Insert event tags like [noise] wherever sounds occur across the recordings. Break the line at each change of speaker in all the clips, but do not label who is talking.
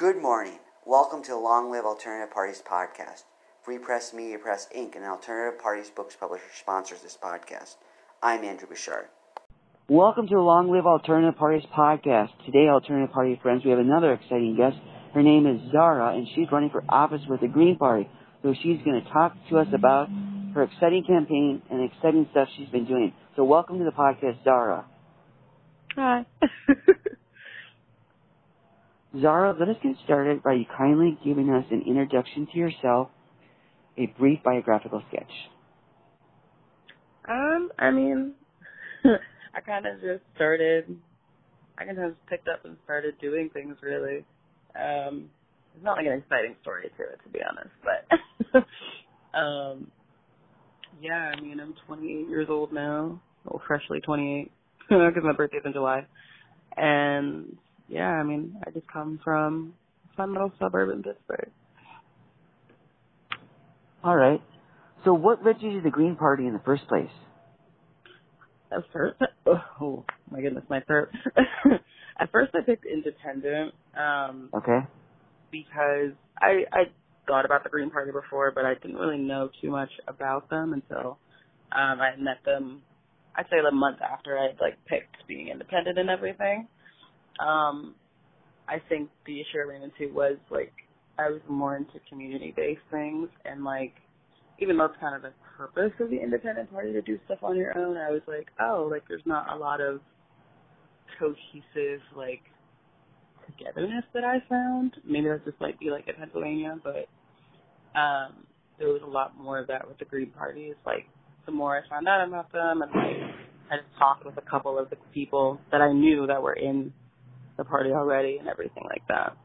Good morning. Welcome to the Long Live Alternative Parties podcast. Free Press Media Press Inc., an alternative parties books publisher, sponsors this podcast. I'm Andrew Bouchard. Welcome to the Long Live Alternative Parties podcast. Today, Alternative Party friends, we have another exciting guest. Her name is Zara, and she's running for office with the Green Party. So she's going to talk to us about her exciting campaign and exciting stuff she's been doing. So welcome to the podcast, Zara.
Hi. [laughs]
Zara, let us get started by you kindly giving us an introduction to yourself, a brief biographical sketch.
um, I mean, [laughs] I kind of just started. I kind of just picked up and started doing things. Really, um, it's not like an exciting story to it, to be honest. But, [laughs] um, yeah, I mean, I'm 28 years old now, well, freshly 28, [laughs] because my birthday's in July, and yeah, I mean, I just come from a fun little suburb in Pittsburgh.
All right. So what led you to the Green Party in the first place?
At first, oh my goodness, my throat. [laughs] At first, I picked Independent um,
Okay.
because I I thought about the Green Party before, but I didn't really know too much about them until um, I met them. I'd say the month after I like picked being independent and everything. Um, I think the issue I ran into was like I was more into community based things and like even though it's kind of the purpose of the independent party to do stuff on your own, I was like, oh, like there's not a lot of cohesive like togetherness that I found. Maybe that's just might be like in Pennsylvania, but um there was a lot more of that with the Green Party. It's like the more I found out about them and like I just talked with a couple of the people that I knew that were in the party already and everything like that.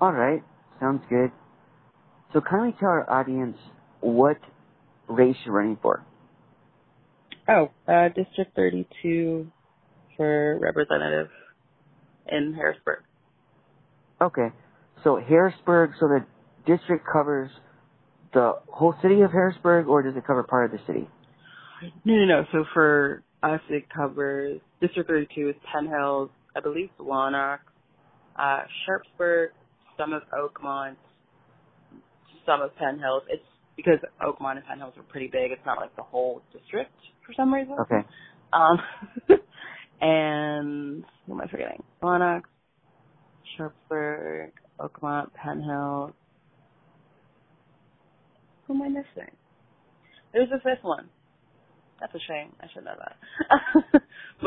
All right. Sounds good. So kindly tell our audience what race you're running for.
Oh, uh District thirty two for representative in Harrisburg.
Okay. So Harrisburg, so the district covers the whole city of Harrisburg, or does it cover part of the city?
No, no, no. So for us, it covers District 32 is Penn Hills, I believe Warnock, uh, Sharpsburg, some of Oakmont, some of Penn Hills. It's because Oakmont and Penn Hills are pretty big. It's not like the whole district for some reason.
Okay.
Um, [laughs] and who am I forgetting? Warnock, Sharpsburg, Oakmont, Penn Hills. Who am I missing? There's a fifth one. That's a shame. I should know that. [laughs] but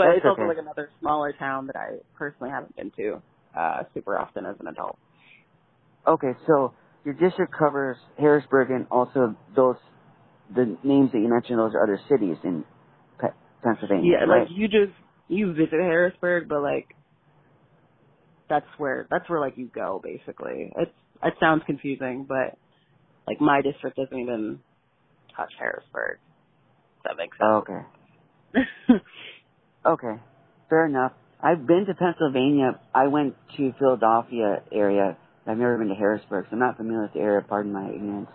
That's
it's also like another smaller town that I personally haven't been to uh super often as an adult.
Okay, so your district covers Harrisburg and also those the names that you mentioned. Those are other cities in Pe- Pennsylvania,
Yeah,
right?
like you just you visit Harrisburg, but like that's where that's where like you go basically. It's it sounds confusing, but like my district doesn't even touch Harrisburg. That makes
Oh, okay. [laughs] Okay, fair enough. I've been to Pennsylvania. I went to Philadelphia area. I've never been to Harrisburg, so I'm not familiar with the area. Pardon my ignorance.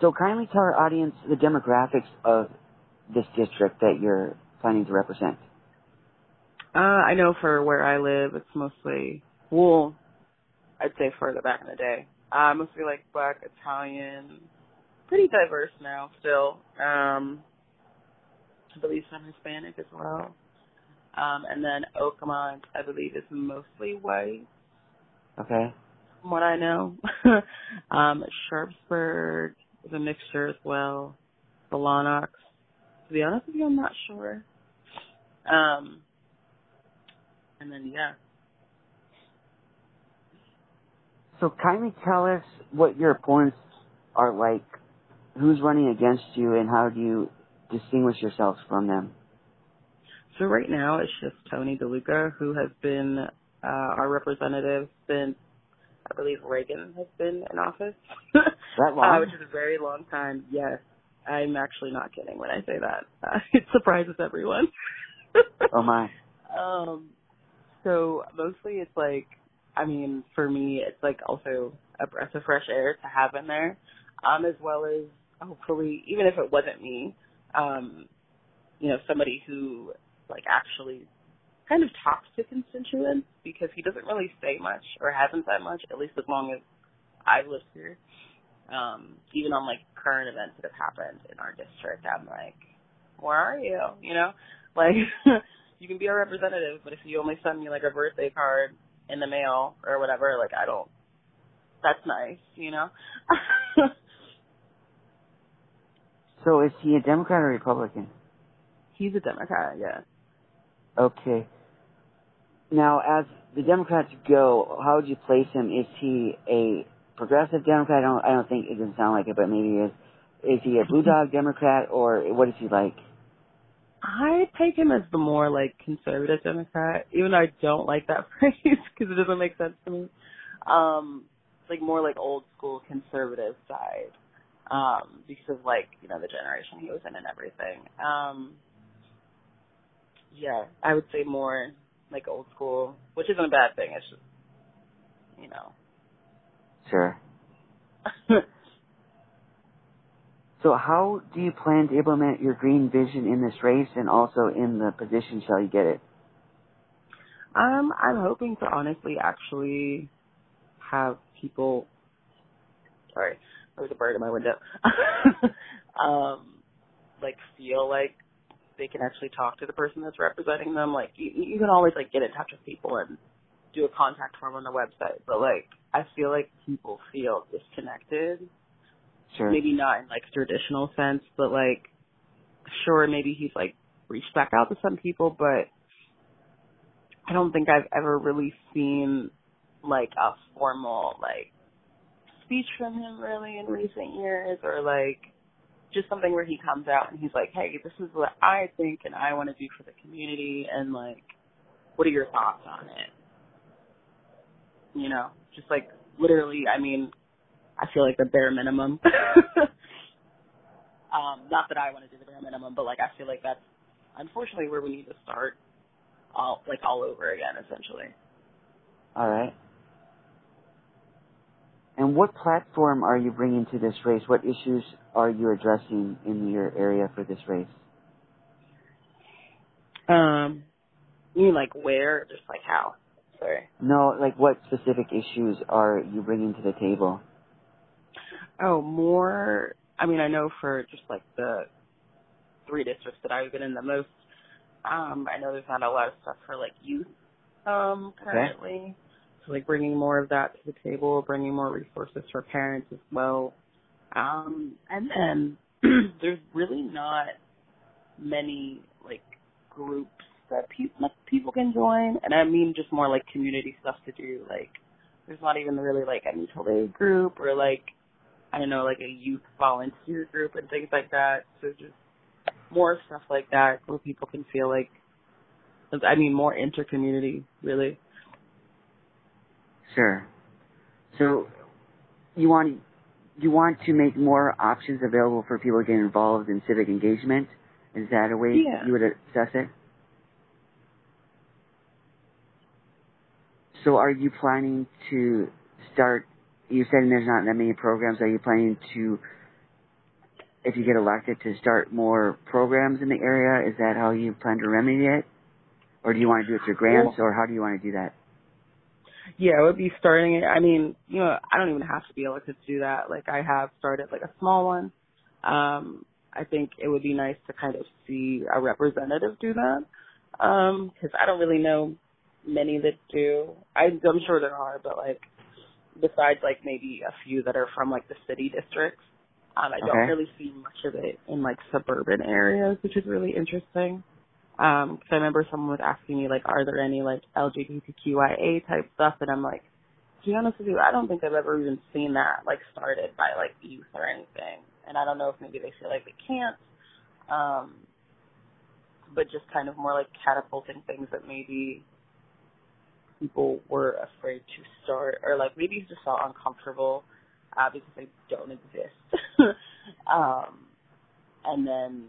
So kindly tell our audience the demographics of this district that you're planning to represent.
uh, I know for where I live, it's mostly well, I'd say further back in the day, uh, mostly like black, Italian, pretty diverse now still. Um, I believe some Hispanic as well. Um, and then Oakmont, I believe, is mostly white,
Okay.
from what I know. [laughs] um, Sharpsburg is a mixture as well. The Blawnox. To be honest with you, I'm not sure. Um, and then yeah,
So kindly tell us what your opponents are like, who's running against you, and how do you distinguish yourselves from them?
So right now it's just Tony DeLuca who has been uh, our representative since I believe Reagan has been in office,
That [laughs] long?
uh, which is a very long time. Yes, I'm actually not kidding when I say that. Uh, [laughs] it surprises everyone. [laughs]
oh my.
Um, so mostly it's like, I mean, for me, it's like also a breath of fresh air to have in there, um, as well as hopefully, even if it wasn't me, um, you know, somebody who like actually kind of talks to constituents because he doesn't really say much or hasn't said much, at least as long as I've lived here. Um, even on like current events that have happened in our district, I'm like, where are you? You know, like [laughs] you can be a representative, but if you only send me like a birthday card in the mail or whatever, like I don't. That's nice, you know. [laughs]
so is he a Democrat or Republican?
He's a Democrat, yeah.
Okay. Now, as the Democrats go, how would you place him? Is he a progressive Democrat? I don't. I don't think it doesn't sound like it, but maybe he is. Is he a blue dog [laughs] Democrat or what is he like?
I take him as the more like conservative Democrat, even though I don't like that [laughs] phrase because it doesn't make sense to me. Um, like more like old school conservative side, um, because of like you know the generation he was in and everything. Um, yeah, I would say more like old school, which isn't a bad thing. It's just you know.
Sure. [laughs] So how do you plan to implement your green vision in this race and also in the position shall you get it?
Um, I'm hoping to honestly actually have people sorry, there was a bird in my window. [laughs] um, like feel like they can actually talk to the person that's representing them. Like you, you can always like get in touch with people and do a contact form on the website, but like I feel like people feel disconnected
Sure.
Maybe not in like traditional sense, but like sure maybe he's like reached back out to some people, but I don't think I've ever really seen like a formal like speech from him really in recent years or like just something where he comes out and he's like, Hey, this is what I think and I want to do for the community and like what are your thoughts on it? You know, just like literally, I mean, I feel like the bare minimum. [laughs] um, not that I want to do the bare minimum, but like I feel like that's unfortunately where we need to start all like all over again essentially.
All right. And what platform are you bringing to this race? What issues are you addressing in your area for this race?
Um, you mean like where, just like how? Sorry.
No, like what specific issues are you bringing to the table?
Oh, more. I mean, I know for just like the three districts that I've been in the most. Um, I know there's not a lot of stuff for like youth um currently. Okay. Like bringing more of that to the table, bringing more resources for parents as well. Um, and then [clears throat] there's really not many like groups that people people can join, and I mean just more like community stuff to do. Like there's not even really like a mutual aid group or like I don't know, like a youth volunteer group and things like that. So just more stuff like that where people can feel like, I mean, more inter-community, really.
Sure. So you want you want to make more options available for people to get involved in civic engagement? Is that a way
yeah.
you would assess it? So are you planning to start you said there's not that many programs. Are you planning to, if you get elected, to start more programs in the area? Is that how you plan to remedy it? Or do you want to do it through grants, or how do you want to do that?
Yeah, it would be starting it. I mean, you know, I don't even have to be elected to do that. Like, I have started like a small one. Um, I think it would be nice to kind of see a representative do that. Um, cause I don't really know many that do. I, I'm sure there are, but like, besides like maybe a few that are from like the city districts. Um, I don't really see much of it in like suburban areas, which is really interesting. Um, cause I remember someone was asking me like, are there any like LGBTQIA type stuff? And I'm like, to be honest with you, I don't think I've ever even seen that like started by like youth or anything. And I don't know if maybe they feel like they can't. Um, but just kind of more like catapulting things that maybe people were afraid to start, or like maybe just felt uncomfortable uh, because they don't exist. [laughs] um, and then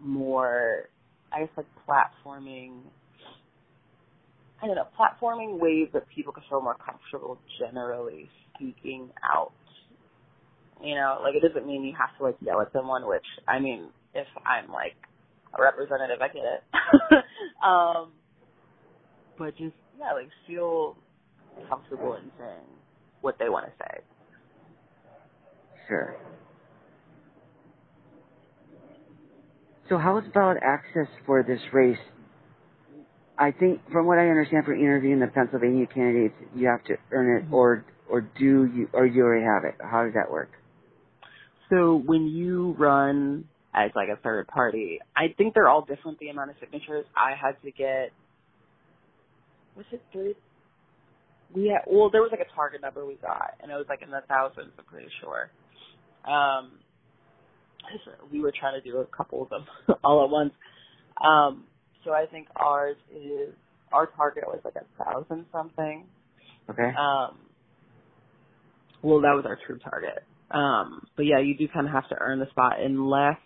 more, I guess, like platforming. I don't know, platforming ways that people can feel more comfortable generally speaking out. You know, like it doesn't mean you have to like yell at someone, which I mean, if I'm like a representative, I get it. [laughs] um, but just yeah, like feel comfortable in saying what they want to say.
Sure. So how about access for this race? I think, from what I understand from interviewing the Pennsylvania candidates, you have to earn it, or or do you, or you already have it. How does that work?
So when you run as like a third party, I think they're all different. The amount of signatures I had to get was it three? We had well, there was like a target number we got, and it was like in the thousands. I'm pretty sure. Um, we were trying to do a couple of them [laughs] all at once. Um, so I think ours is our target was like a thousand something.
Okay.
Um, well, that was our true target. Um, but yeah, you do kind of have to earn the spot unless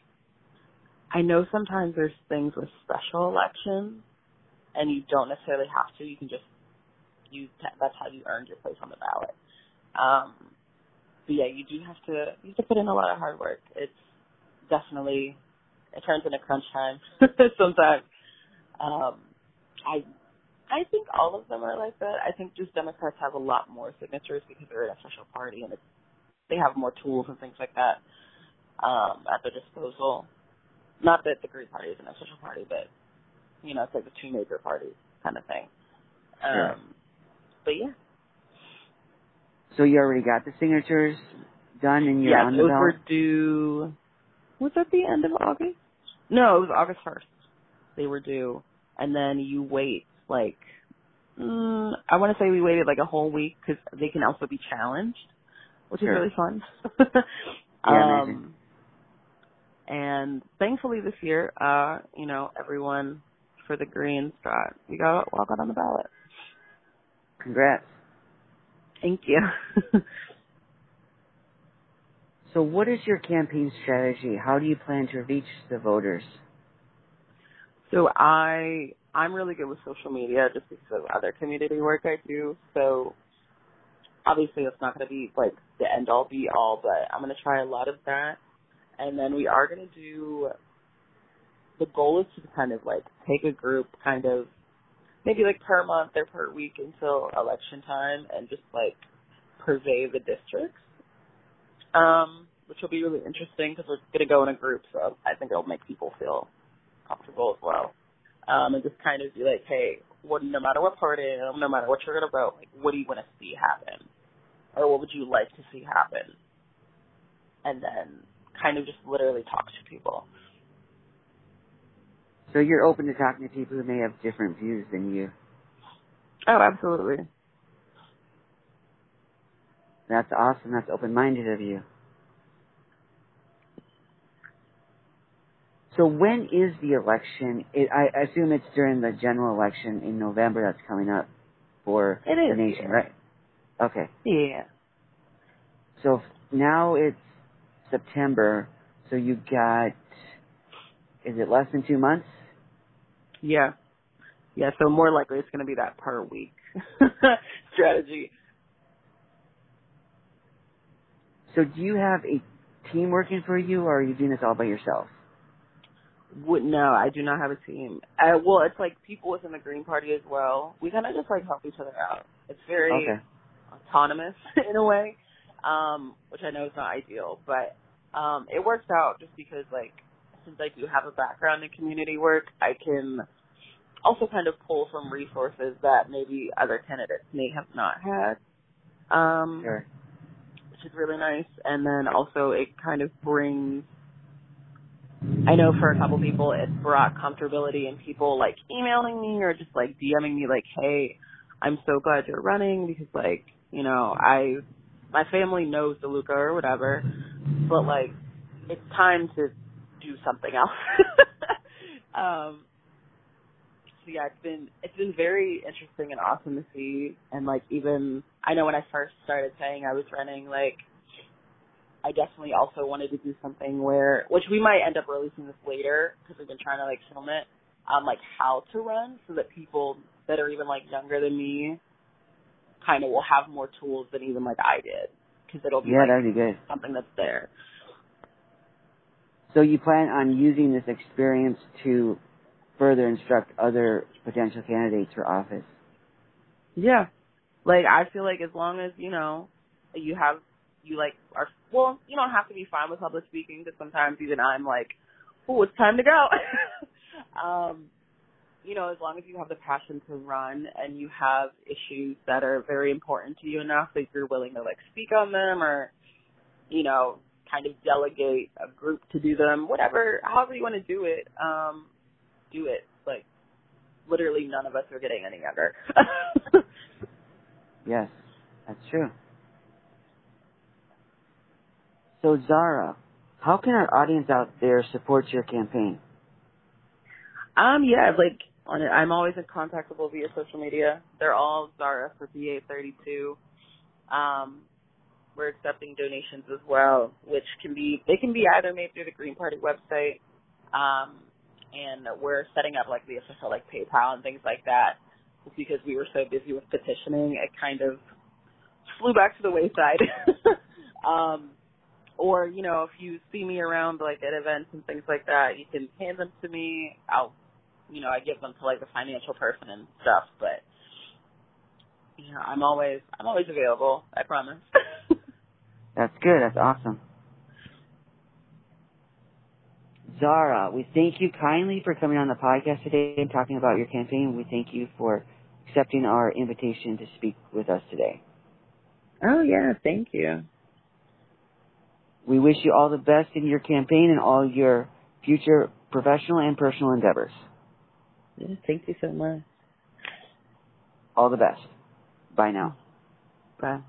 I know sometimes there's things with special elections and you don't necessarily have to. You can just you that's how you earned your place on the ballot. Um, but yeah, you do have to you have to put in a lot of hard work. It's definitely it turns into crunch time [laughs] sometimes. Um, I I think all of them are like that. I think just Democrats have a lot more signatures because they're an official party and it's, they have more tools and things like that um, at their disposal. Not that the Green Party is an official party, but you know, it's like the two major parties kind of thing. Um,
sure.
But yeah.
So you already got the signatures done and you're
yeah,
on the
those
ballot?
were due. Was that the end of August? No, it was August first. They were due, and then you wait like mm, I want to say we waited like a whole week because they can also be challenged, which
sure.
is really fun. [laughs]
yeah,
um, and thankfully this year, uh, you know, everyone for the Greens got we got walk out on the ballot.
Congrats.
Thank you. [laughs]
so what is your campaign strategy? How do you plan to reach the voters?
So I I'm really good with social media just because of other community work I do. So obviously it's not going to be like the end all be all, but I'm going to try a lot of that. And then we are going to do, the goal is to kind of like take a group kind of maybe like per month or per week until election time and just like pervade the districts. Um, which will be really interesting because we're going to go in a group, so I think it'll make people feel comfortable as well um, and just kind of be like, hey, what, no matter what party, no matter what you're going to vote, like, what do you want to see happen? Or what would you like to see happen? And then kind of just literally talk to people.
So you're open to talking to people who may have different views than you?
Oh, absolutely.
That's awesome. That's open-minded of you. So when is the election? It, I assume it's during the general election in November that's coming up for
it is,
the nation,
yeah.
right? Okay.
Yeah.
So now it's September, so you got, is it less than two months?
Yeah. Yeah, so more likely it's going to be that per week [laughs] strategy.
So do you have a team working for you, or are you doing this all by yourself?
Would no, I do not have a team. I, well, it's like people within the Green Party as well. We kind of just like help each other out. It's very
okay.
autonomous [laughs] in a way, um, which I know is not ideal, but um, it works out just because like since I do have a background in community work, I can also kind of pull from resources that maybe other candidates may have not had. Um,
sure.
Which is really nice, and then also it kind of brings I know for a couple people it's brought comfortability in people like emailing me or just like DMing me like, hey, I'm so glad you're running because like, you know, I, my family knows DeLuca or whatever, but like, it's time to do something else. [laughs] um, yeah, it's been, it's been very interesting and awesome to see. And like even, I know when I first started saying I was running, like, I definitely also wanted to do something where, which we might end up releasing this later because we've been trying to like film it, um, like how to run so that people that are even like younger than me kind of will have more tools than even like I did because it'll be
yeah,
like,
that'd be good.
something that's there.
So you plan on using this experience to further instruct other potential candidates for office?
Yeah. Like I feel like as long as, you know, you have you like are well, you don't have to be fine with public speaking because sometimes even I'm like, Oh, it's time to go [laughs] Um, you know, as long as you have the passion to run and you have issues that are very important to you enough that you're willing to like speak on them or, you know, kind of delegate a group to do them, whatever, however you want to do it, um, do it. Like, literally none of us are getting any younger. [laughs]
yes, that's true. So Zara, how can our audience out there support your campaign?
Um, yeah, like on it, I'm always in contactable via social media. They're all Zara for PA32. Um, we're accepting donations as well, which can be they can be either made through the Green Party website, um, and we're setting up like the official like PayPal and things like that. Just because we were so busy with petitioning, it kind of flew back to the wayside. [laughs] um, or you know, if you see me around like at events and things like that, you can hand them to me. I'll, you know, I give them to like the financial person and stuff. But you know, I'm always I'm always available. I promise. [laughs]
That's good. That's awesome. Zara, we thank you kindly for coming on the podcast today and talking about your campaign. We thank you for accepting our invitation to speak with us today.
Oh, yeah. Thank you.
We wish you all the best in your campaign and all your future professional and personal endeavors.
Yeah, thank you so much.
All the best. Bye now.
Bye.